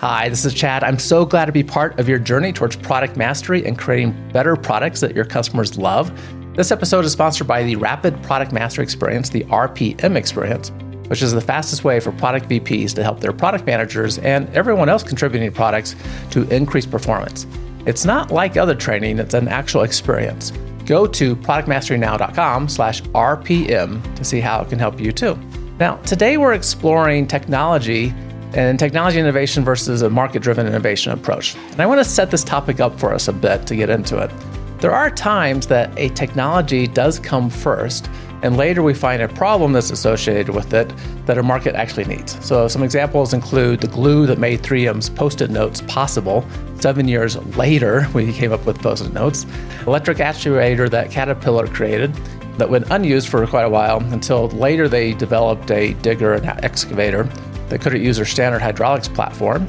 Hi, this is Chad. I'm so glad to be part of your journey towards product mastery and creating better products that your customers love. This episode is sponsored by the Rapid Product Mastery Experience, the RPM Experience, which is the fastest way for product VPs to help their product managers and everyone else contributing to products to increase performance. It's not like other training, it's an actual experience. Go to productmasterynow.com slash RPM to see how it can help you too. Now, today we're exploring technology and technology innovation versus a market driven innovation approach. And I want to set this topic up for us a bit to get into it. There are times that a technology does come first, and later we find a problem that's associated with it that a market actually needs. So, some examples include the glue that made 3M's post it notes possible. Seven years later, when we came up with post it notes, electric actuator that Caterpillar created that went unused for quite a while until later they developed a digger and excavator that couldn't use their standard hydraulics platform.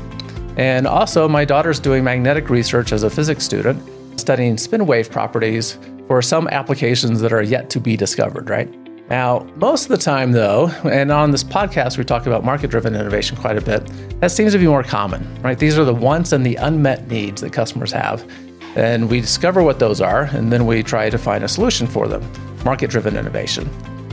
And also, my daughter's doing magnetic research as a physics student, studying spin wave properties for some applications that are yet to be discovered, right? Now, most of the time, though, and on this podcast, we talk about market driven innovation quite a bit, that seems to be more common, right? These are the wants and the unmet needs that customers have. And we discover what those are, and then we try to find a solution for them market driven innovation.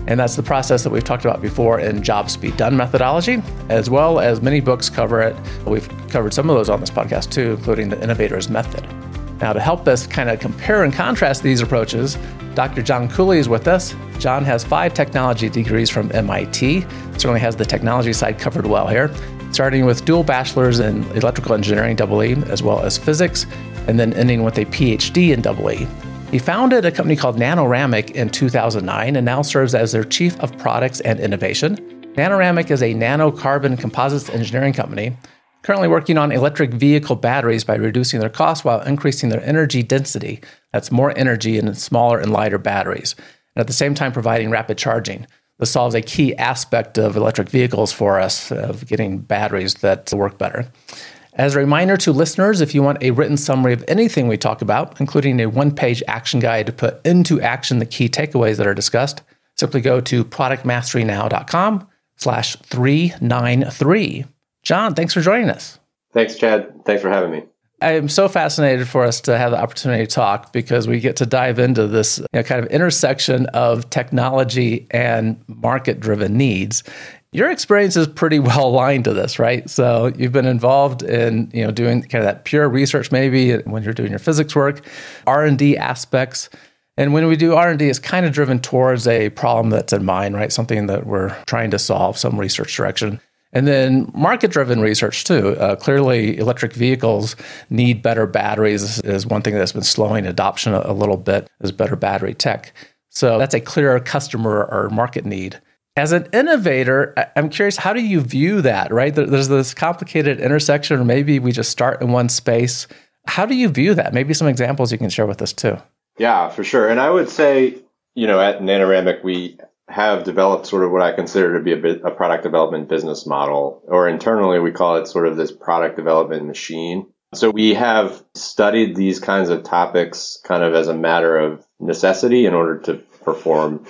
And that's the process that we've talked about before in Jobs Be Done methodology, as well as many books cover it. We've covered some of those on this podcast too, including the Innovator's Method. Now, to help us kind of compare and contrast these approaches, Dr. John Cooley is with us. John has five technology degrees from MIT, certainly has the technology side covered well here, starting with dual bachelor's in electrical engineering, double E, as well as physics, and then ending with a PhD in double E. He founded a company called Nanoramic in 2009 and now serves as their Chief of Products and Innovation. Nanoramic is a nanocarbon composites engineering company currently working on electric vehicle batteries by reducing their cost while increasing their energy density. That's more energy in smaller and lighter batteries. And at the same time, providing rapid charging. This solves a key aspect of electric vehicles for us, of getting batteries that work better. As a reminder to listeners, if you want a written summary of anything we talk about, including a one page action guide to put into action the key takeaways that are discussed, simply go to productmasterynow.com slash 393. John, thanks for joining us. Thanks, Chad. Thanks for having me. I am so fascinated for us to have the opportunity to talk because we get to dive into this you know, kind of intersection of technology and market driven needs your experience is pretty well aligned to this, right? So you've been involved in, you know, doing kind of that pure research maybe when you're doing your physics work, R&D aspects. And when we do R&D, it's kind of driven towards a problem that's in mind, right? Something that we're trying to solve, some research direction. And then market driven research too. Uh, clearly, electric vehicles need better batteries, is one thing that's been slowing adoption a little bit, is better battery tech. So that's a clear customer or market need as an innovator, I'm curious, how do you view that, right? There's this complicated intersection, or maybe we just start in one space. How do you view that? Maybe some examples you can share with us too. Yeah, for sure. And I would say, you know, at Nanoramic, we have developed sort of what I consider to be a, bit, a product development business model, or internally we call it sort of this product development machine. So we have studied these kinds of topics kind of as a matter of necessity in order to perform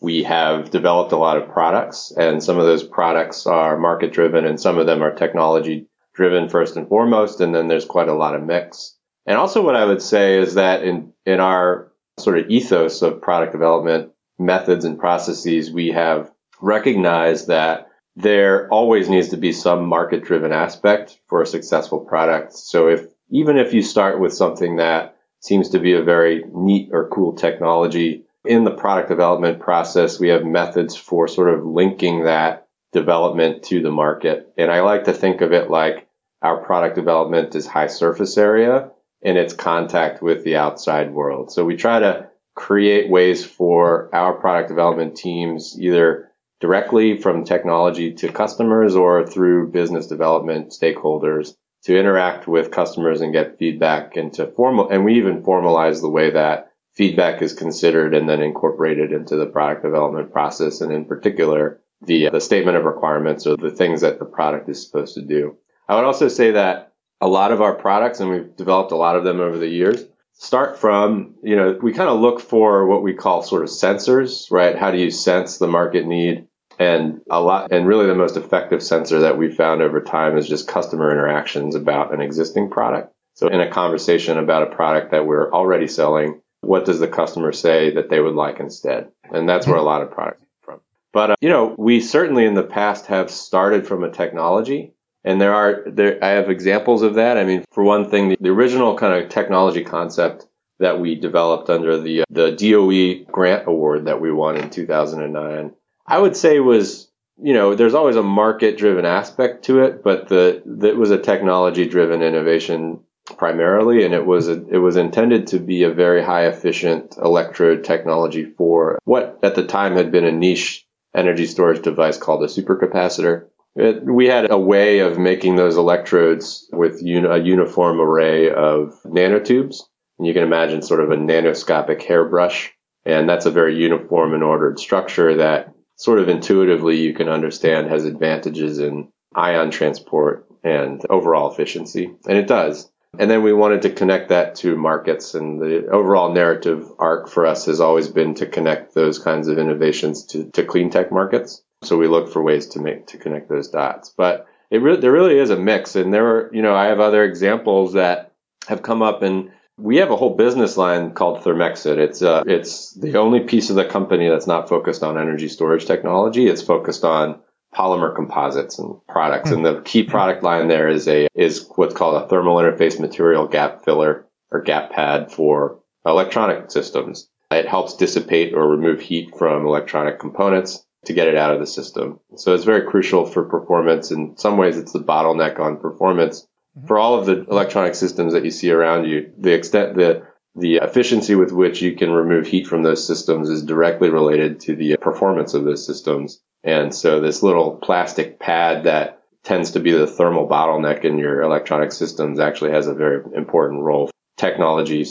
we have developed a lot of products and some of those products are market driven and some of them are technology driven first and foremost. And then there's quite a lot of mix. And also what I would say is that in, in our sort of ethos of product development methods and processes, we have recognized that there always needs to be some market driven aspect for a successful product. So if, even if you start with something that seems to be a very neat or cool technology, in the product development process, we have methods for sort of linking that development to the market. And I like to think of it like our product development is high surface area and it's contact with the outside world. So we try to create ways for our product development teams either directly from technology to customers or through business development stakeholders to interact with customers and get feedback and to formal, and we even formalize the way that feedback is considered and then incorporated into the product development process. And in particular, the, the statement of requirements or the things that the product is supposed to do. I would also say that a lot of our products, and we've developed a lot of them over the years, start from, you know, we kind of look for what we call sort of sensors, right? How do you sense the market need? And a lot, and really the most effective sensor that we've found over time is just customer interactions about an existing product. So in a conversation about a product that we're already selling, what does the customer say that they would like instead? And that's where a lot of products come from. But, uh, you know, we certainly in the past have started from a technology and there are, there, I have examples of that. I mean, for one thing, the, the original kind of technology concept that we developed under the, the DOE grant award that we won in 2009, I would say was, you know, there's always a market driven aspect to it, but the, it was a technology driven innovation primarily, and it was a, it was intended to be a very high efficient electrode technology for what at the time had been a niche energy storage device called a supercapacitor. It, we had a way of making those electrodes with uni, a uniform array of nanotubes. And you can imagine sort of a nanoscopic hairbrush. And that's a very uniform and ordered structure that sort of intuitively you can understand has advantages in ion transport and overall efficiency. And it does. And then we wanted to connect that to markets. And the overall narrative arc for us has always been to connect those kinds of innovations to, to clean tech markets. So we look for ways to make, to connect those dots. But it really, there really is a mix. And there are, you know, I have other examples that have come up and we have a whole business line called Thermexit. It's uh, it's the only piece of the company that's not focused on energy storage technology. It's focused on polymer composites and products. And the hmm. key product line there is a is what's called a thermal interface material gap filler or gap pad for electronic systems. It helps dissipate or remove heat from electronic components to get it out of the system. So it's very crucial for performance. In some ways, it's the bottleneck on performance. Mm-hmm. For all of the electronic systems that you see around you, the extent the the efficiency with which you can remove heat from those systems is directly related to the performance of those systems. And so this little plastic pad that tends to be the thermal bottleneck in your electronic systems actually has a very important role. Technology,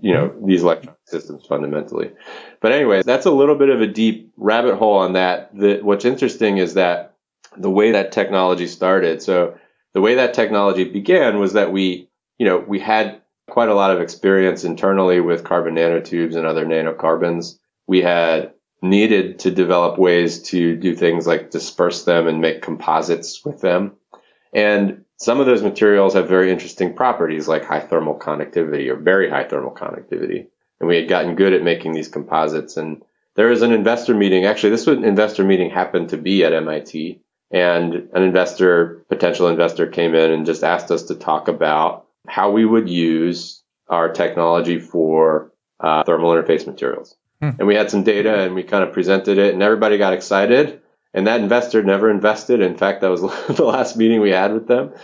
you know, these electronic systems fundamentally. But anyway, that's a little bit of a deep rabbit hole on that. The, what's interesting is that the way that technology started. So the way that technology began was that we, you know, we had quite a lot of experience internally with carbon nanotubes and other nanocarbons. We had needed to develop ways to do things like disperse them and make composites with them. And some of those materials have very interesting properties like high thermal conductivity or very high thermal conductivity. And we had gotten good at making these composites. And there was an investor meeting. Actually, this investor meeting happened to be at MIT and an investor, potential investor came in and just asked us to talk about how we would use our technology for uh, thermal interface materials. Hmm. And we had some data and we kind of presented it and everybody got excited. And that investor never invested. In fact, that was the last meeting we had with them.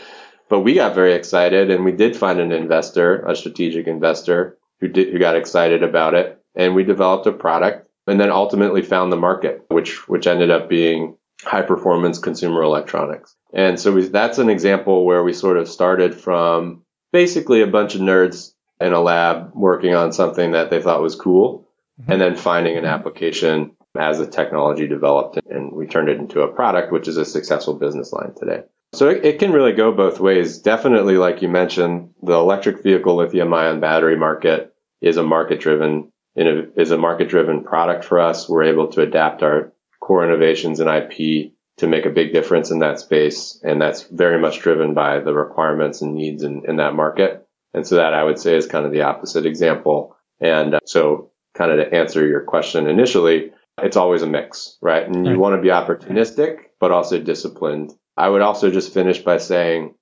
But we got very excited and we did find an investor, a strategic investor who did, who got excited about it. And we developed a product and then ultimately found the market, which, which ended up being high performance consumer electronics. And so we, that's an example where we sort of started from basically a bunch of nerds in a lab working on something that they thought was cool mm-hmm. and then finding an application as the technology developed and we turned it into a product, which is a successful business line today. So it, it can really go both ways. Definitely, like you mentioned, the electric vehicle lithium ion battery market is a market driven is a market driven product for us. We're able to adapt our core innovations and IP to make a big difference in that space. And that's very much driven by the requirements and needs in, in that market. And so that I would say is kind of the opposite example. And uh, so kind of to answer your question initially, it's always a mix, right? And you right. want to be opportunistic, but also disciplined. I would also just finish by saying,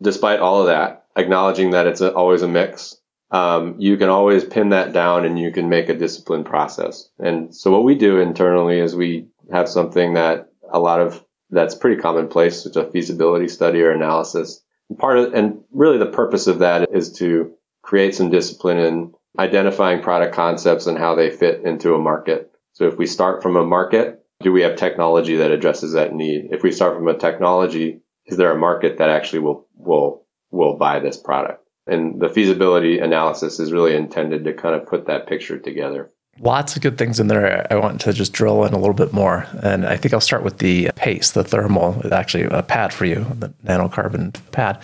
despite all of that, acknowledging that it's a, always a mix, um, you can always pin that down and you can make a disciplined process. And so what we do internally is we have something that a lot of that's pretty commonplace, which is a feasibility study or analysis. And part of, and really the purpose of that is to create some discipline in identifying product concepts and how they fit into a market. So if we start from a market, do we have technology that addresses that need? If we start from a technology, is there a market that actually will, will, will buy this product? And the feasibility analysis is really intended to kind of put that picture together. Lots of good things in there. I want to just drill in a little bit more. And I think I'll start with the PACE, the thermal, actually a pad for you, the nanocarbon pad.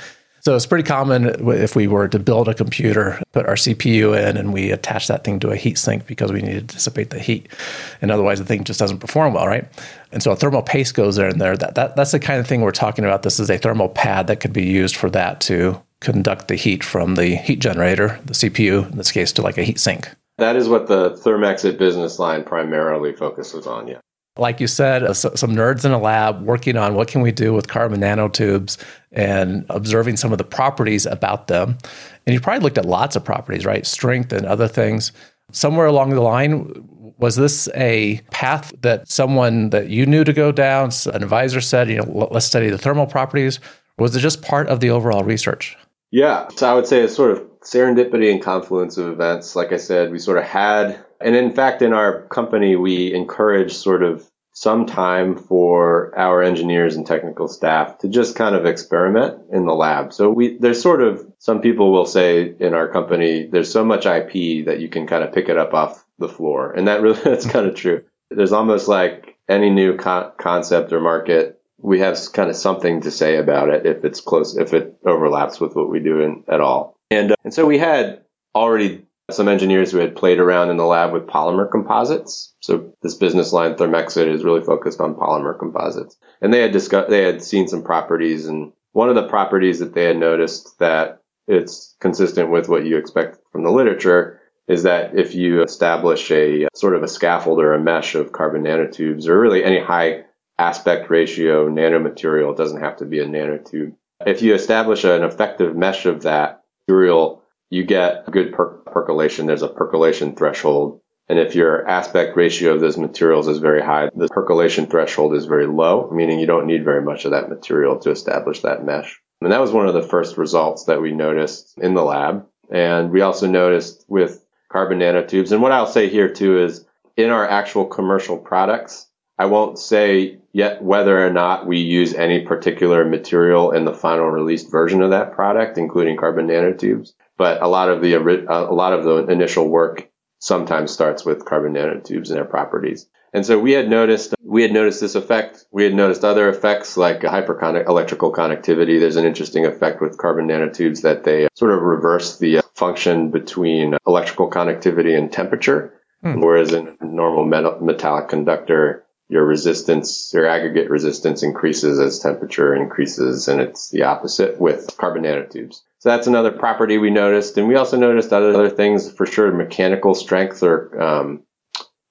So it's pretty common if we were to build a computer, put our CPU in, and we attach that thing to a heat sink because we need to dissipate the heat. And otherwise, the thing just doesn't perform well, right? And so a thermal paste goes there and there. That, that, that's the kind of thing we're talking about. This is a thermal pad that could be used for that to conduct the heat from the heat generator, the CPU, in this case, to like a heat sink. That is what the Thermexit business line primarily focuses on, yeah like you said, uh, some nerds in a lab working on what can we do with carbon nanotubes and observing some of the properties about them. And you probably looked at lots of properties, right? Strength and other things. Somewhere along the line, was this a path that someone that you knew to go down, an advisor said, you know, let's study the thermal properties? Or was it just part of the overall research? Yeah. So I would say it's sort of serendipity and confluence of events. Like I said, we sort of had and in fact, in our company, we encourage sort of some time for our engineers and technical staff to just kind of experiment in the lab. So we, there's sort of, some people will say in our company, there's so much IP that you can kind of pick it up off the floor. And that really, that's kind of true. There's almost like any new co- concept or market, we have kind of something to say about it if it's close, if it overlaps with what we do in, at all. And, uh, and so we had already some engineers who had played around in the lab with polymer composites. So this business line, Thermexit, is really focused on polymer composites. And they had discussed, they had seen some properties and one of the properties that they had noticed that it's consistent with what you expect from the literature is that if you establish a sort of a scaffold or a mesh of carbon nanotubes or really any high aspect ratio nanomaterial, it doesn't have to be a nanotube. If you establish an effective mesh of that material, you get good per- percolation. There's a percolation threshold. And if your aspect ratio of those materials is very high, the percolation threshold is very low, meaning you don't need very much of that material to establish that mesh. And that was one of the first results that we noticed in the lab. And we also noticed with carbon nanotubes. And what I'll say here too is in our actual commercial products, I won't say yet whether or not we use any particular material in the final released version of that product, including carbon nanotubes but a lot of the a lot of the initial work sometimes starts with carbon nanotubes and their properties. And so we had noticed we had noticed this effect. We had noticed other effects like hyperconic electrical conductivity. There's an interesting effect with carbon nanotubes that they sort of reverse the function between electrical conductivity and temperature. Hmm. Whereas in a normal metal, metallic conductor, your resistance, your aggregate resistance increases as temperature increases, and it's the opposite with carbon nanotubes. So that's another property we noticed. And we also noticed other, things for sure, mechanical strength or um,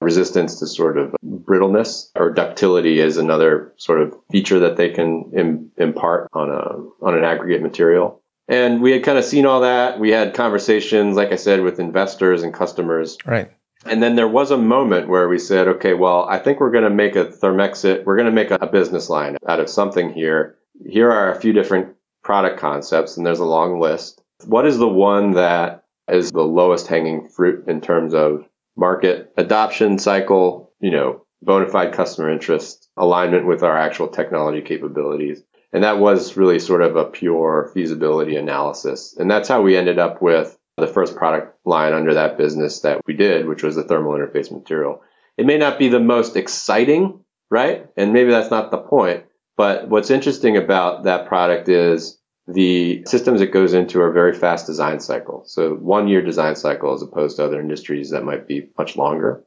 resistance to sort of brittleness or ductility is another sort of feature that they can Im- impart on a on an aggregate material. And we had kind of seen all that. We had conversations, like I said, with investors and customers. Right. And then there was a moment where we said, okay, well, I think we're going to make a Thermexit. We're going to make a business line out of something here. Here are a few different product concepts, and there's a long list. What is the one that is the lowest hanging fruit in terms of market adoption cycle, you know, bona fide customer interest, alignment with our actual technology capabilities? And that was really sort of a pure feasibility analysis. And that's how we ended up with the first product line under that business that we did, which was the thermal interface material. It may not be the most exciting, right? And maybe that's not the point. But what's interesting about that product is the systems it goes into are very fast design cycle. So one year design cycle as opposed to other industries that might be much longer.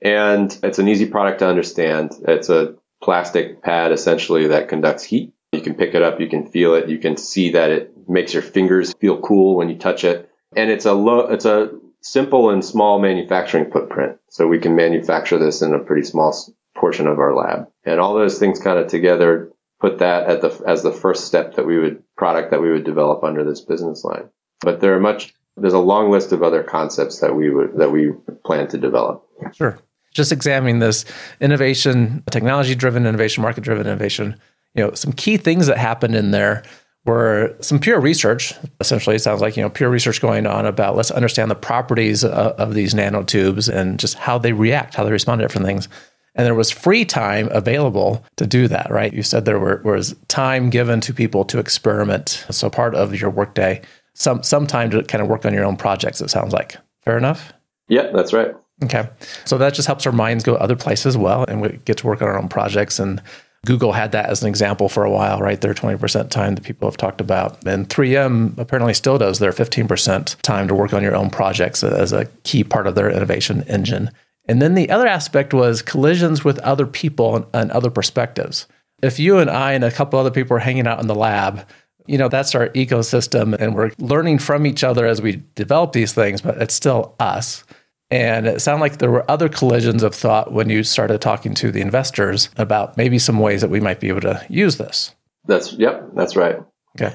And it's an easy product to understand. It's a plastic pad essentially that conducts heat. You can pick it up, you can feel it, you can see that it makes your fingers feel cool when you touch it. And it's a low, it's a simple and small manufacturing footprint. So we can manufacture this in a pretty small portion of our lab. And all those things kind of together put that at the as the first step that we would product that we would develop under this business line. But there are much there's a long list of other concepts that we would that we plan to develop. Sure. Just examining this innovation, technology driven innovation, market driven innovation, you know, some key things that happened in there were some pure research. Essentially, it sounds like you know pure research going on about let's understand the properties of, of these nanotubes and just how they react, how they respond to different things and there was free time available to do that, right? You said there were, was time given to people to experiment. So part of your workday, some some time to kind of work on your own projects. It sounds like fair enough. Yeah, that's right. Okay, so that just helps our minds go other places as well, and we get to work on our own projects. And Google had that as an example for a while, right? Their 20% time that people have talked about. And 3M apparently still does their 15% time to work on your own projects as a key part of their innovation engine. And then the other aspect was collisions with other people and, and other perspectives. If you and I and a couple other people are hanging out in the lab, you know, that's our ecosystem and we're learning from each other as we develop these things, but it's still us. And it sounded like there were other collisions of thought when you started talking to the investors about maybe some ways that we might be able to use this. That's, yep, that's right. Okay.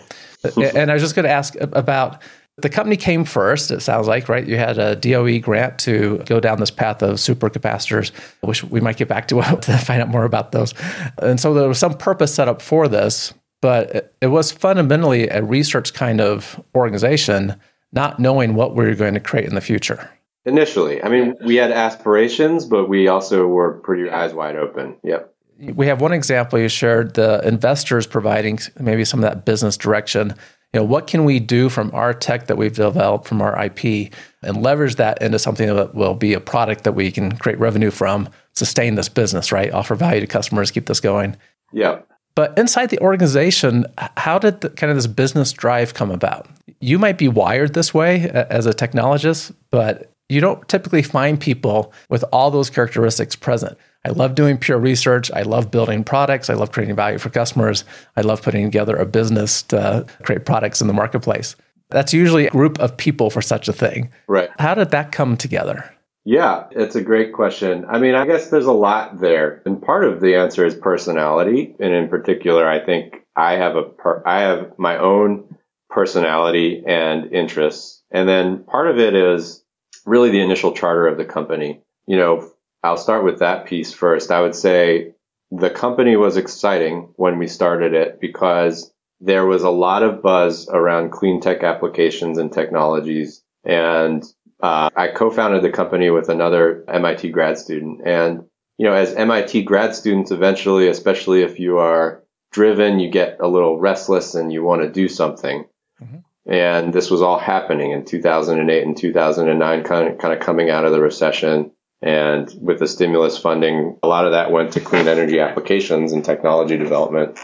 and I was just going to ask about the company came first, it sounds like, right? You had a DOE grant to go down this path of supercapacitors, which we might get back to to find out more about those. And so there was some purpose set up for this, but it was fundamentally a research kind of organization, not knowing what we were going to create in the future. Initially, I mean, we had aspirations, but we also were pretty eyes wide open. Yep. We have one example you shared the investors providing maybe some of that business direction. You know, what can we do from our tech that we've developed from our IP and leverage that into something that will be a product that we can create revenue from, sustain this business, right? Offer value to customers, keep this going. Yeah. But inside the organization, how did the, kind of this business drive come about? You might be wired this way as a technologist, but you don't typically find people with all those characteristics present. I love doing pure research. I love building products. I love creating value for customers. I love putting together a business to create products in the marketplace. That's usually a group of people for such a thing. Right. How did that come together? Yeah, it's a great question. I mean, I guess there's a lot there. And part of the answer is personality. And in particular, I think I have a per- I have my own personality and interests. And then part of it is really the initial charter of the company. You know, I'll start with that piece first. I would say the company was exciting when we started it because there was a lot of buzz around clean tech applications and technologies. And uh, I co-founded the company with another MIT grad student. And, you know, as MIT grad students, eventually, especially if you are driven, you get a little restless and you want to do something. Mm-hmm. And this was all happening in 2008 and 2009, kind of, kind of coming out of the recession. And with the stimulus funding, a lot of that went to clean energy applications and technology development.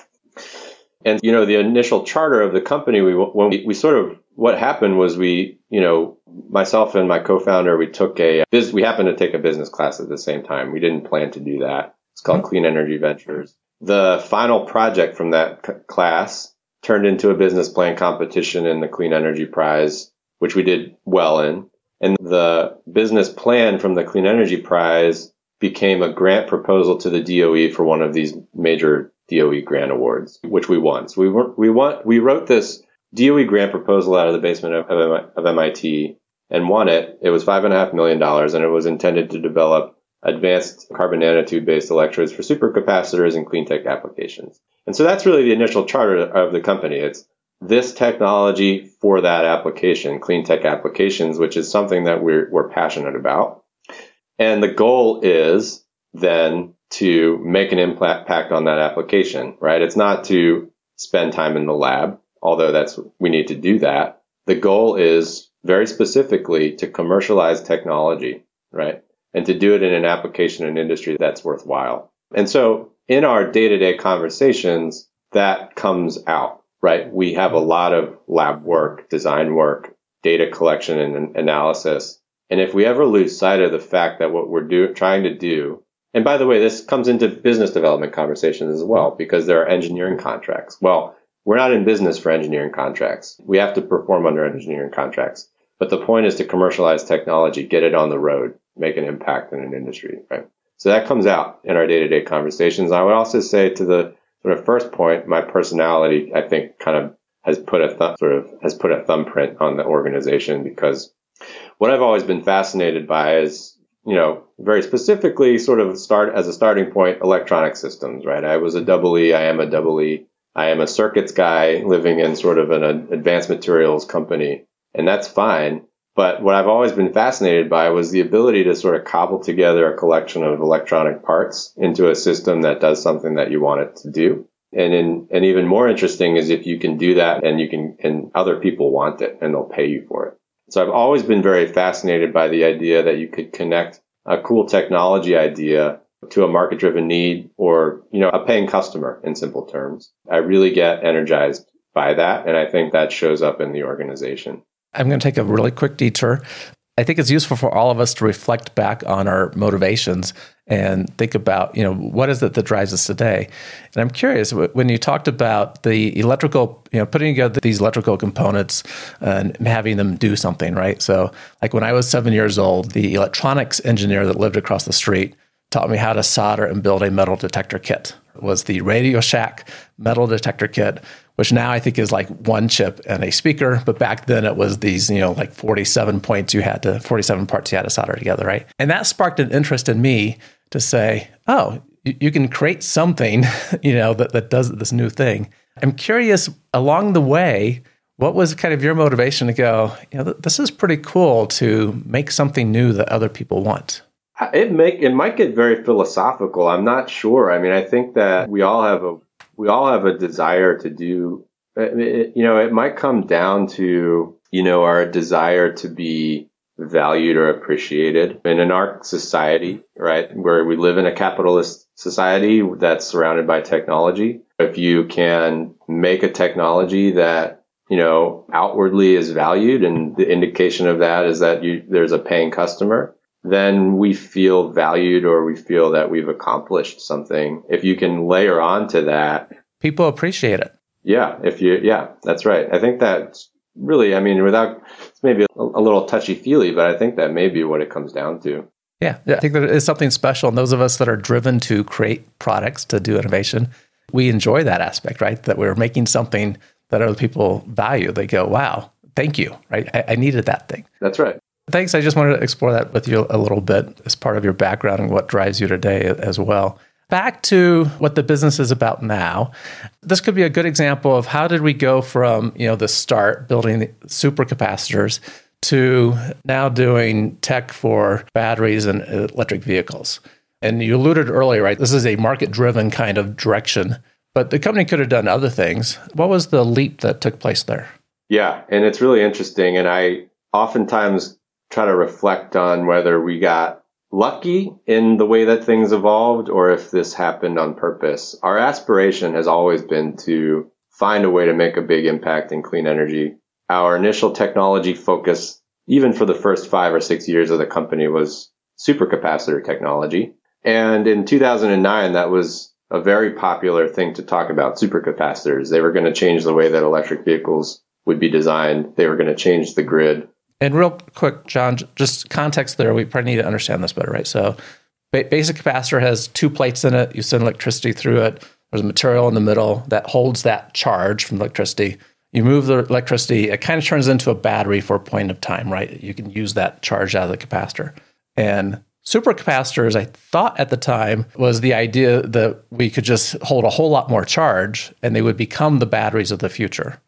And, you know, the initial charter of the company, we, when we, we sort of, what happened was we, you know, myself and my co-founder, we took a, we happened to take a business class at the same time. We didn't plan to do that. It's called mm-hmm. Clean Energy Ventures. The final project from that c- class turned into a business plan competition in the Clean Energy Prize, which we did well in. And the business plan from the Clean Energy Prize became a grant proposal to the DOE for one of these major DOE grant awards, which we won. So we were, we want, we wrote this DOE grant proposal out of the basement of, of, of MIT and won it. It was five and a half million dollars and it was intended to develop advanced carbon nanotube based electrodes for supercapacitors and clean tech applications. And so that's really the initial charter of the company. It's this technology for that application, clean tech applications, which is something that we're, we're passionate about. And the goal is then to make an impact on that application, right? It's not to spend time in the lab, although that's, we need to do that. The goal is very specifically to commercialize technology, right? And to do it in an application and industry that's worthwhile. And so in our day to day conversations, that comes out right? We have a lot of lab work, design work, data collection and analysis. And if we ever lose sight of the fact that what we're do, trying to do, and by the way, this comes into business development conversations as well, because there are engineering contracts. Well, we're not in business for engineering contracts. We have to perform under engineering contracts. But the point is to commercialize technology, get it on the road, make an impact in an industry, right? So that comes out in our day to day conversations. I would also say to the of first point, my personality, I think, kind of has put a th- sort of has put a thumbprint on the organization because what I've always been fascinated by is, you know, very specifically sort of start as a starting point, electronic systems, right? I was a double E. I am a double E. I am a circuits guy living in sort of an advanced materials company and that's fine. But what I've always been fascinated by was the ability to sort of cobble together a collection of electronic parts into a system that does something that you want it to do. And in, and even more interesting is if you can do that and you can, and other people want it and they'll pay you for it. So I've always been very fascinated by the idea that you could connect a cool technology idea to a market driven need or, you know, a paying customer in simple terms. I really get energized by that. And I think that shows up in the organization. I'm going to take a really quick detour. I think it's useful for all of us to reflect back on our motivations and think about, you know, what is it that drives us today? And I'm curious when you talked about the electrical, you know, putting together these electrical components and having them do something, right? So, like when I was seven years old, the electronics engineer that lived across the street taught me how to solder and build a metal detector kit. It was the Radio Shack metal detector kit which now I think is like one chip and a speaker. But back then it was these, you know, like 47 points you had to, 47 parts you had to solder together, right? And that sparked an interest in me to say, oh, you, you can create something, you know, that, that does this new thing. I'm curious along the way, what was kind of your motivation to go, you know, this is pretty cool to make something new that other people want? It make it might get very philosophical. I'm not sure. I mean, I think that we all have a we all have a desire to do, it, you know, it might come down to, you know, our desire to be valued or appreciated. And in our society, right, where we live in a capitalist society that's surrounded by technology, if you can make a technology that you know outwardly is valued and the indication of that is that you there's a paying customer then we feel valued or we feel that we've accomplished something. If you can layer on to that, people appreciate it. Yeah, if you, yeah, that's right. I think that's really, I mean, without, it's maybe a, a little touchy feely, but I think that may be what it comes down to. Yeah, I think there is something special. And those of us that are driven to create products, to do innovation, we enjoy that aspect, right? That we're making something that other people value. They go, wow, thank you, right? I, I needed that thing. That's right. Thanks. I just wanted to explore that with you a little bit as part of your background and what drives you today as well. Back to what the business is about now. This could be a good example of how did we go from, you know, the start building supercapacitors to now doing tech for batteries and electric vehicles. And you alluded earlier, right? This is a market driven kind of direction, but the company could have done other things. What was the leap that took place there? Yeah, and it's really interesting. And I oftentimes try to reflect on whether we got lucky in the way that things evolved or if this happened on purpose. Our aspiration has always been to find a way to make a big impact in clean energy. Our initial technology focus, even for the first five or six years of the company, was supercapacitor technology. And in 2009, that was a very popular thing to talk about supercapacitors. They were going to change the way that electric vehicles would be designed. They were going to change the grid. And real quick, John, just context there. We probably need to understand this better, right? So, basic capacitor has two plates in it. You send electricity through it. There's a material in the middle that holds that charge from electricity. You move the electricity, it kind of turns into a battery for a point of time, right? You can use that charge out of the capacitor. And supercapacitors, I thought at the time, was the idea that we could just hold a whole lot more charge and they would become the batteries of the future.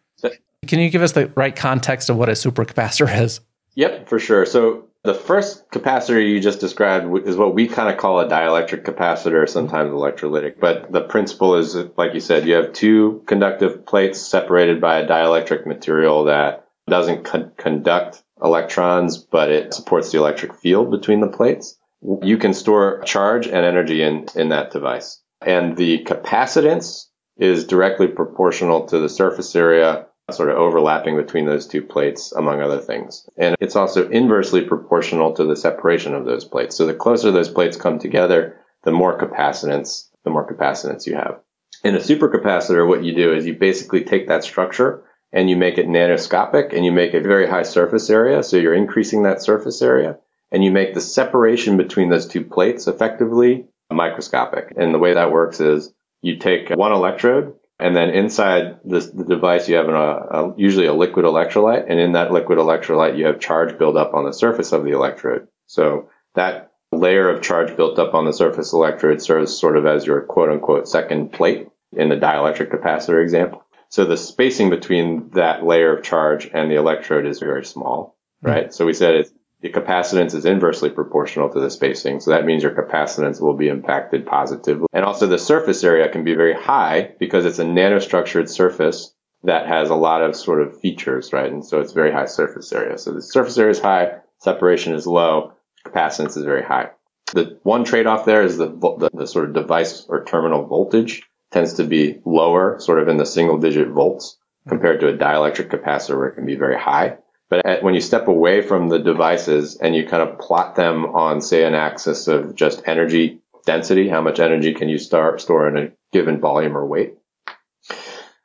Can you give us the right context of what a supercapacitor is? Yep, for sure. So the first capacitor you just described is what we kind of call a dielectric capacitor, sometimes electrolytic. But the principle is, like you said, you have two conductive plates separated by a dielectric material that doesn't con- conduct electrons, but it supports the electric field between the plates. You can store charge and energy in, in that device. And the capacitance is directly proportional to the surface area sort of overlapping between those two plates, among other things. And it's also inversely proportional to the separation of those plates. So the closer those plates come together, the more capacitance, the more capacitance you have. In a supercapacitor, what you do is you basically take that structure and you make it nanoscopic and you make it very high surface area. So you're increasing that surface area and you make the separation between those two plates effectively microscopic. And the way that works is you take one electrode and then inside this, the device, you have an, a, a, usually a liquid electrolyte. And in that liquid electrolyte, you have charge build up on the surface of the electrode. So that layer of charge built up on the surface electrode serves sort of as your quote unquote second plate in the dielectric capacitor example. So the spacing between that layer of charge and the electrode is very small, right? Mm-hmm. So we said it's the capacitance is inversely proportional to the spacing. So that means your capacitance will be impacted positively. And also the surface area can be very high because it's a nanostructured surface that has a lot of sort of features, right? And so it's very high surface area. So the surface area is high, separation is low, capacitance is very high. The one trade off there is the, the, the sort of device or terminal voltage tends to be lower, sort of in the single digit volts compared to a dielectric capacitor where it can be very high. But when you step away from the devices and you kind of plot them on, say, an axis of just energy density, how much energy can you start, store in a given volume or weight?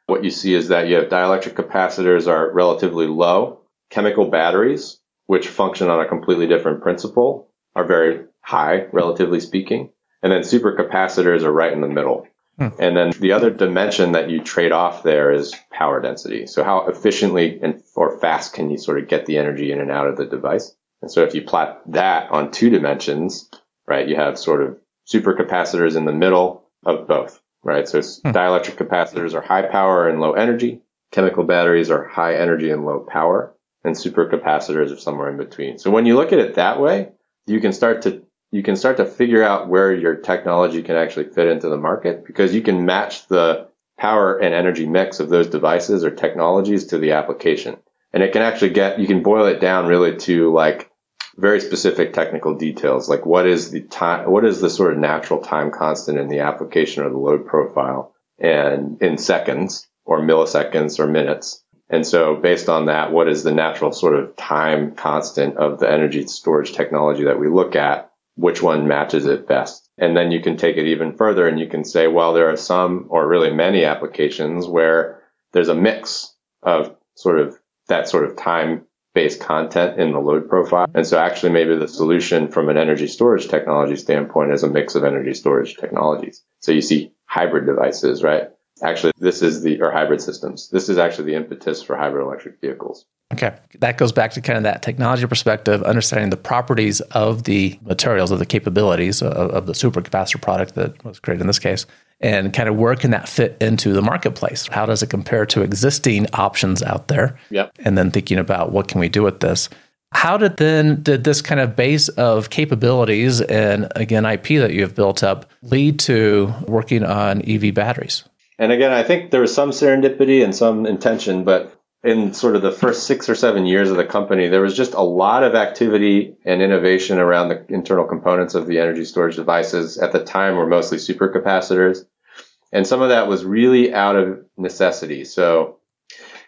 What you see is that you have dielectric capacitors are relatively low. Chemical batteries, which function on a completely different principle, are very high, relatively speaking. And then supercapacitors are right in the middle. Hmm. And then the other dimension that you trade off there is power density. So how efficiently and or fast can you sort of get the energy in and out of the device? And so if you plot that on two dimensions, right, you have sort of supercapacitors in the middle of both, right? So hmm. dielectric capacitors are high power and low energy. Chemical batteries are high energy and low power and supercapacitors are somewhere in between. So when you look at it that way, you can start to you can start to figure out where your technology can actually fit into the market because you can match the power and energy mix of those devices or technologies to the application. And it can actually get, you can boil it down really to like very specific technical details, like what is the time, what is the sort of natural time constant in the application or the load profile and in seconds or milliseconds or minutes. And so based on that, what is the natural sort of time constant of the energy storage technology that we look at? Which one matches it best. And then you can take it even further and you can say, well, there are some or really many applications where there's a mix of sort of that sort of time based content in the load profile. And so actually maybe the solution from an energy storage technology standpoint is a mix of energy storage technologies. So you see hybrid devices, right? Actually, this is the, or hybrid systems. This is actually the impetus for hybrid electric vehicles. Okay. That goes back to kind of that technology perspective, understanding the properties of the materials, of the capabilities of, of the supercapacitor product that was created in this case, and kind of where can that fit into the marketplace? How does it compare to existing options out there? Yep. And then thinking about what can we do with this. How did then did this kind of base of capabilities and again IP that you have built up lead to working on EV batteries? And again, I think there was some serendipity and some intention, but in sort of the first six or seven years of the company, there was just a lot of activity and innovation around the internal components of the energy storage devices. At the time, were mostly supercapacitors. And some of that was really out of necessity. So,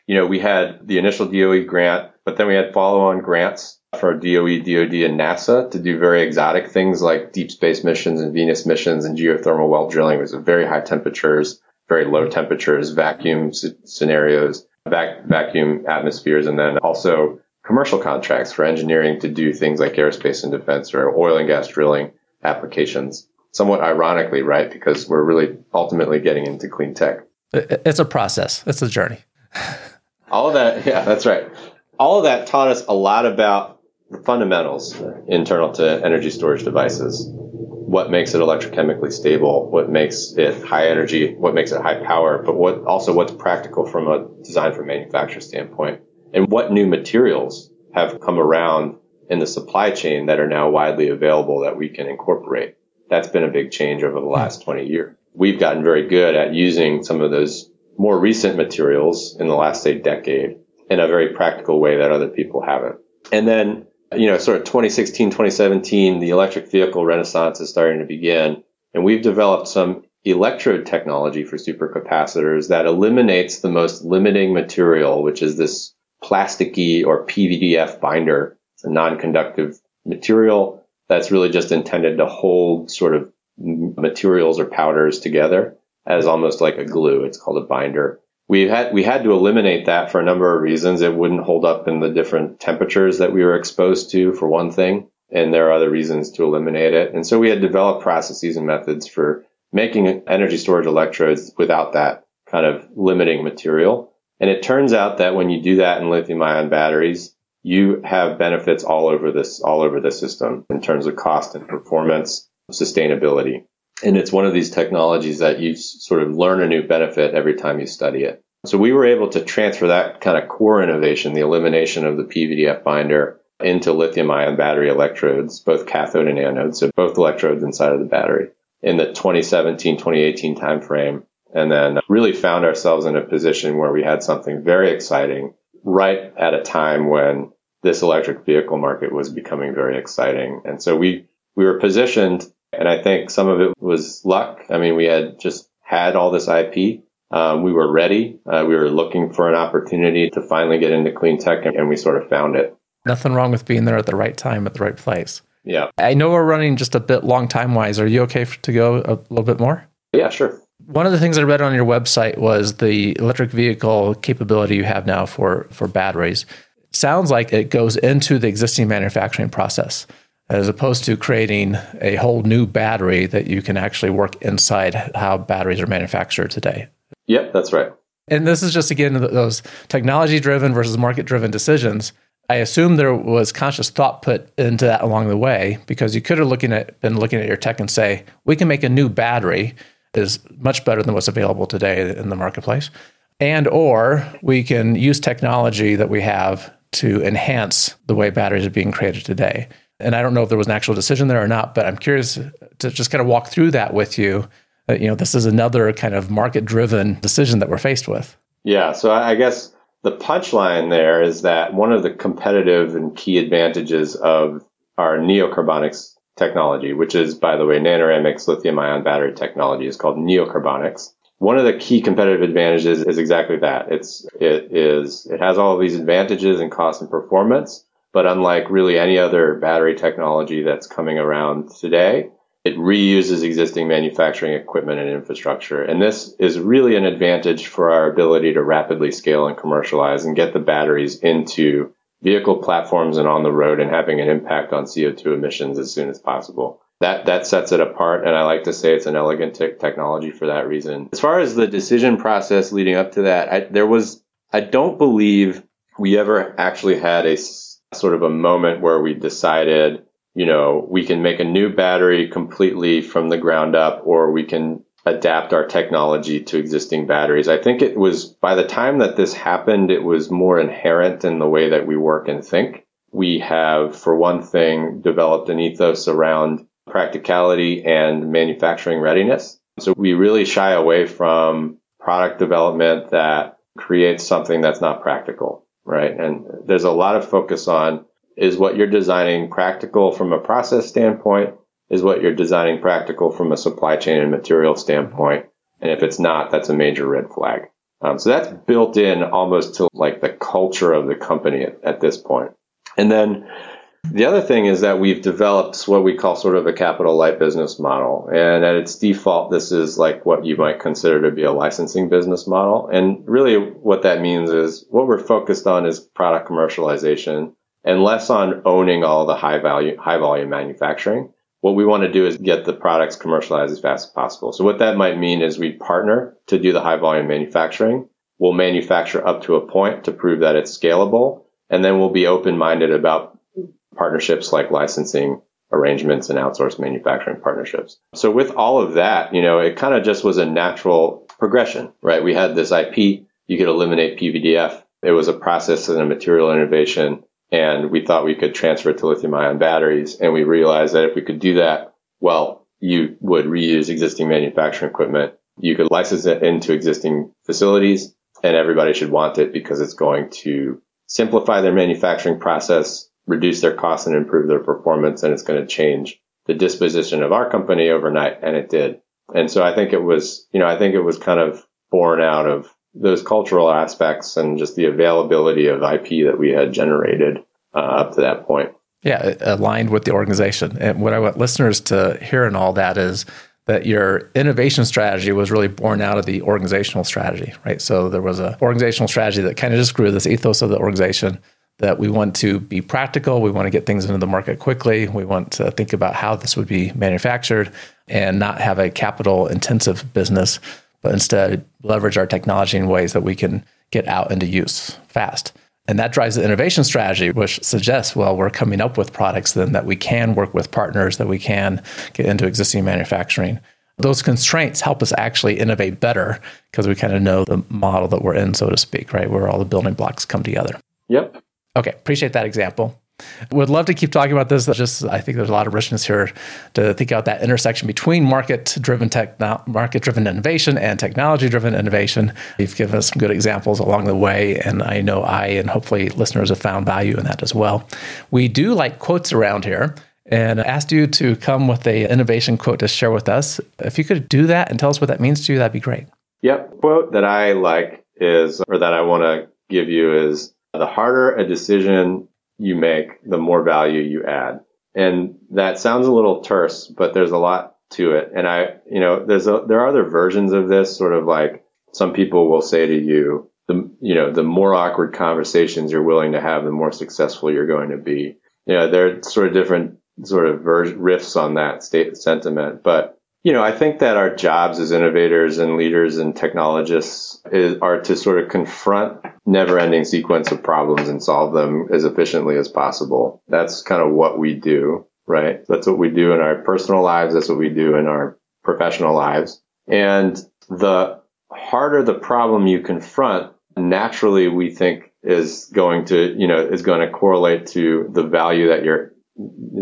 you know, we had the initial DOE grant, but then we had follow on grants for DOE, DOD, and NASA to do very exotic things like deep space missions and Venus missions and geothermal well drilling. It was very high temperatures, very low temperatures, vacuum scenarios vac- vacuum atmospheres, and then also commercial contracts for engineering to do things like aerospace and defense or oil and gas drilling applications. Somewhat ironically, right? Because we're really ultimately getting into clean tech. It's a process. It's a journey. All of that, yeah, that's right. All of that taught us a lot about the fundamentals internal to energy storage devices what makes it electrochemically stable, what makes it high energy, what makes it high power, but what also what's practical from a design for manufacture standpoint, and what new materials have come around in the supply chain that are now widely available that we can incorporate. That's been a big change over the last 20 years. We've gotten very good at using some of those more recent materials in the last, say, decade in a very practical way that other people haven't. And then you know, sort of 2016, 2017, the electric vehicle renaissance is starting to begin. And we've developed some electrode technology for supercapacitors that eliminates the most limiting material, which is this plasticky or PVDF binder. It's a non-conductive material that's really just intended to hold sort of materials or powders together as almost like a glue. It's called a binder we had we had to eliminate that for a number of reasons. It wouldn't hold up in the different temperatures that we were exposed to, for one thing, and there are other reasons to eliminate it. And so we had developed processes and methods for making energy storage electrodes without that kind of limiting material. And it turns out that when you do that in lithium ion batteries, you have benefits all over this, all over the system in terms of cost and performance, sustainability. And it's one of these technologies that you sort of learn a new benefit every time you study it. So we were able to transfer that kind of core innovation, the elimination of the PVDF binder into lithium ion battery electrodes, both cathode and anode. So both electrodes inside of the battery in the 2017, 2018 timeframe. And then really found ourselves in a position where we had something very exciting right at a time when this electric vehicle market was becoming very exciting. And so we we were positioned, and I think some of it was luck. I mean, we had just had all this IP. Um, we were ready. Uh, we were looking for an opportunity to finally get into clean tech, and, and we sort of found it. Nothing wrong with being there at the right time at the right place. Yeah. I know we're running just a bit long time wise. Are you okay to go a little bit more? Yeah, sure. One of the things I read on your website was the electric vehicle capability you have now for for batteries. Sounds like it goes into the existing manufacturing process as opposed to creating a whole new battery that you can actually work inside how batteries are manufactured today. Yep, that's right. And this is just again those technology driven versus market driven decisions. I assume there was conscious thought put into that along the way because you could have looking at been looking at your tech and say, we can make a new battery is much better than what's available today in the marketplace. And or we can use technology that we have to enhance the way batteries are being created today. And I don't know if there was an actual decision there or not, but I'm curious to just kind of walk through that with you. You know, this is another kind of market driven decision that we're faced with. Yeah. So I guess the punchline there is that one of the competitive and key advantages of our Neocarbonix technology, which is, by the way, Nanoramic's lithium ion battery technology is called Neocarbonix. One of the key competitive advantages is exactly that. It's, it is, it has all of these advantages in cost and performance, but unlike really any other battery technology that's coming around today, it reuses existing manufacturing equipment and infrastructure. And this is really an advantage for our ability to rapidly scale and commercialize and get the batteries into vehicle platforms and on the road and having an impact on CO2 emissions as soon as possible. That, that sets it apart. And I like to say it's an elegant te- technology for that reason. As far as the decision process leading up to that, I, there was, I don't believe we ever actually had a sort of a moment where we decided, you know, we can make a new battery completely from the ground up or we can adapt our technology to existing batteries. I think it was by the time that this happened, it was more inherent in the way that we work and think. We have, for one thing, developed an ethos around practicality and manufacturing readiness. So we really shy away from product development that creates something that's not practical, right? And there's a lot of focus on is what you're designing practical from a process standpoint? is what you're designing practical from a supply chain and material standpoint. And if it's not, that's a major red flag. Um, so that's built in almost to like the culture of the company at, at this point. And then the other thing is that we've developed what we call sort of a capital light business model. And at its default, this is like what you might consider to be a licensing business model. And really what that means is what we're focused on is product commercialization and less on owning all the high value, high volume manufacturing what we want to do is get the products commercialized as fast as possible. So what that might mean is we partner to do the high volume manufacturing. We'll manufacture up to a point to prove that it's scalable. And then we'll be open minded about partnerships like licensing arrangements and outsourced manufacturing partnerships. So with all of that, you know, it kind of just was a natural progression, right? We had this IP. You could eliminate PVDF. It was a process and a material innovation and we thought we could transfer it to lithium ion batteries. And we realized that if we could do that, well, you would reuse existing manufacturing equipment. You could license it into existing facilities and everybody should want it because it's going to simplify their manufacturing process, reduce their costs and improve their performance. And it's going to change the disposition of our company overnight. And it did. And so I think it was, you know, I think it was kind of born out of those cultural aspects and just the availability of IP that we had generated uh, up to that point. Yeah, aligned with the organization. And what I want listeners to hear in all that is that your innovation strategy was really born out of the organizational strategy, right? So there was a organizational strategy that kind of just grew this ethos of the organization that we want to be practical, we want to get things into the market quickly, we want to think about how this would be manufactured and not have a capital intensive business but instead leverage our technology in ways that we can get out into use fast. And that drives the innovation strategy, which suggests, well, we're coming up with products then that we can work with partners, that we can get into existing manufacturing. Those constraints help us actually innovate better because we kind of know the model that we're in, so to speak, right? Where all the building blocks come together. Yep. Okay, appreciate that example. Would love to keep talking about this. Just I think there's a lot of richness here to think about that intersection between market-driven tech, market-driven innovation and technology-driven innovation. You've given us some good examples along the way, and I know I and hopefully listeners have found value in that as well. We do like quotes around here. and asked you to come with a innovation quote to share with us. If you could do that and tell us what that means to you, that'd be great. Yep. Quote that I like is, or that I want to give you is the harder a decision you make, the more value you add. And that sounds a little terse, but there's a lot to it. And I, you know, there's a, there are other versions of this sort of like some people will say to you, the, you know, the more awkward conversations you're willing to have, the more successful you're going to be. You know, there are sort of different sort of ver- riffs on that state sentiment, but you know, I think that our jobs as innovators and leaders and technologists is, are to sort of confront never ending sequence of problems and solve them as efficiently as possible. That's kind of what we do, right? That's what we do in our personal lives. That's what we do in our professional lives. And the harder the problem you confront, naturally we think is going to, you know, is going to correlate to the value that you're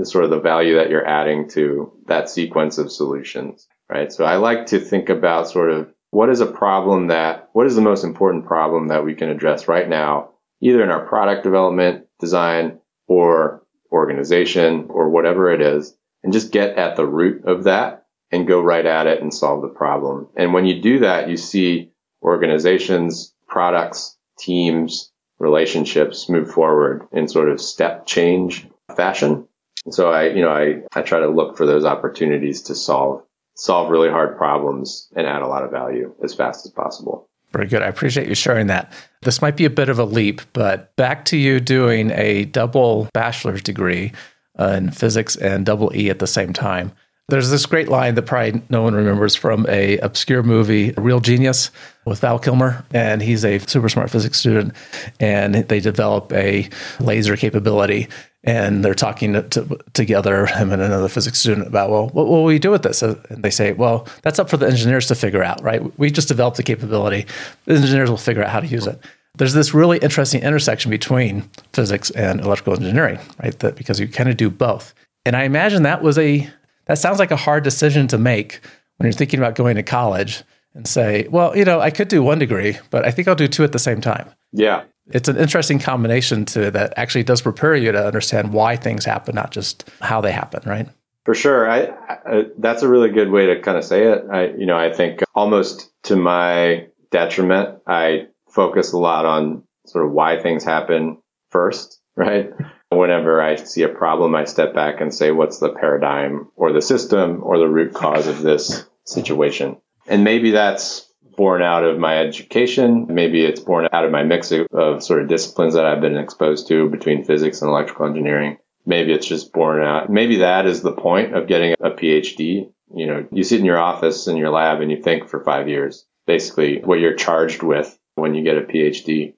sort of the value that you're adding to that sequence of solutions, right? So I like to think about sort of what is a problem that, what is the most important problem that we can address right now, either in our product development, design, or organization, or whatever it is, and just get at the root of that and go right at it and solve the problem. And when you do that, you see organizations, products, teams, relationships move forward in sort of step change fashion. And so I, you know, I, I try to look for those opportunities to solve, solve really hard problems and add a lot of value as fast as possible. Very good. I appreciate you sharing that. This might be a bit of a leap, but back to you doing a double bachelor's degree in physics and double E at the same time. There's this great line that probably no one remembers from a obscure movie, Real Genius, with Val Kilmer, and he's a super smart physics student, and they develop a laser capability, and they're talking to, to, together, him and another physics student, about well, what will we do with this? And they say, well, that's up for the engineers to figure out, right? We just developed the capability; the engineers will figure out how to use it there's this really interesting intersection between physics and electrical engineering, right? That because you kind of do both. And I imagine that was a that sounds like a hard decision to make when you're thinking about going to college and say, well, you know, I could do one degree, but I think I'll do two at the same time. Yeah. It's an interesting combination to that actually does prepare you to understand why things happen, not just how they happen, right? For sure. I, I, that's a really good way to kind of say it. I, you know, I think almost to my detriment, I focus a lot on sort of why things happen first, right? Whenever I see a problem, I step back and say, what's the paradigm or the system or the root cause of this situation? And maybe that's born out of my education. Maybe it's born out of my mix of, of, sort of disciplines that I've been exposed to between physics and electrical engineering. Maybe it's just born out. Maybe that is the point of getting a PhD. You know, you sit in your office in your lab and you think for five years, basically what you're charged with when you get a PhD.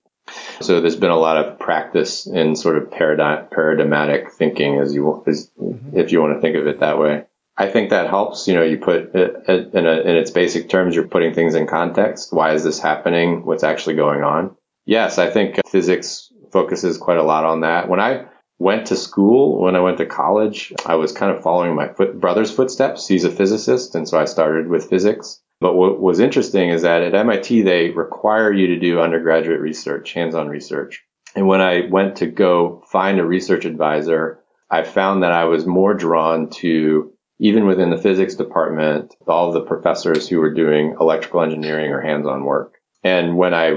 So there's been a lot of practice in sort of paradigm, paradigmatic thinking, as you as, mm-hmm. if you want to think of it that way. I think that helps. You know, you put it in, a, in its basic terms, you're putting things in context. Why is this happening? What's actually going on? Yes, I think physics focuses quite a lot on that. When I went to school, when I went to college, I was kind of following my foot, brother's footsteps. He's a physicist, and so I started with physics. But what was interesting is that at MIT, they require you to do undergraduate research, hands-on research. And when I went to go find a research advisor, I found that I was more drawn to, even within the physics department, all the professors who were doing electrical engineering or hands-on work. And when I,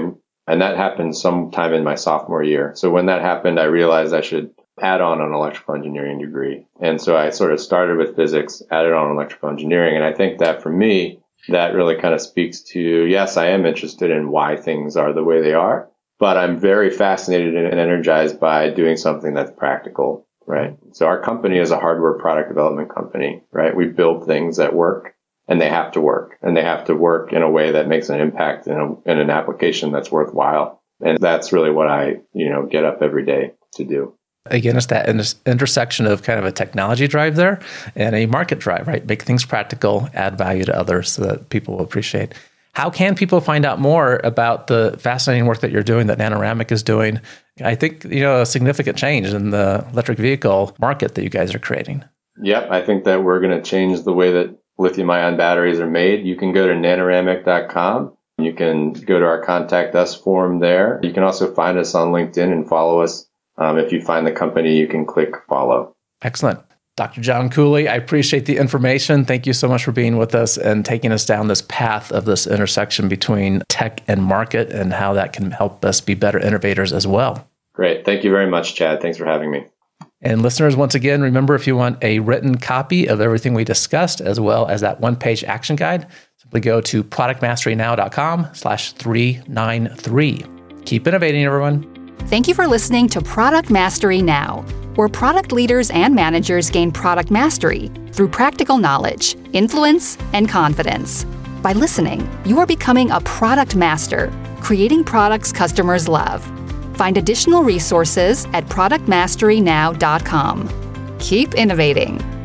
and that happened sometime in my sophomore year. So when that happened, I realized I should add on an electrical engineering degree. And so I sort of started with physics, added on electrical engineering. And I think that for me, that really kind of speaks to, yes, I am interested in why things are the way they are, but I'm very fascinated and energized by doing something that's practical, right? So our company is a hardware product development company, right? We build things that work and they have to work and they have to work in a way that makes an impact in, a, in an application that's worthwhile. And that's really what I, you know, get up every day to do again, it's that intersection of kind of a technology drive there and a market drive, right? Make things practical, add value to others so that people will appreciate. How can people find out more about the fascinating work that you're doing, that Nanoramic is doing? I think, you know, a significant change in the electric vehicle market that you guys are creating. Yep. I think that we're going to change the way that lithium ion batteries are made. You can go to nanoramic.com. You can go to our contact us form there. You can also find us on LinkedIn and follow us um, if you find the company, you can click follow. Excellent. Dr. John Cooley, I appreciate the information. Thank you so much for being with us and taking us down this path of this intersection between tech and market and how that can help us be better innovators as well. Great. Thank you very much, Chad. Thanks for having me. And listeners, once again, remember if you want a written copy of everything we discussed, as well as that one-page action guide, simply go to productmasterynow.com slash 393. Keep innovating, everyone. Thank you for listening to Product Mastery Now, where product leaders and managers gain product mastery through practical knowledge, influence, and confidence. By listening, you are becoming a product master, creating products customers love. Find additional resources at productmasterynow.com. Keep innovating.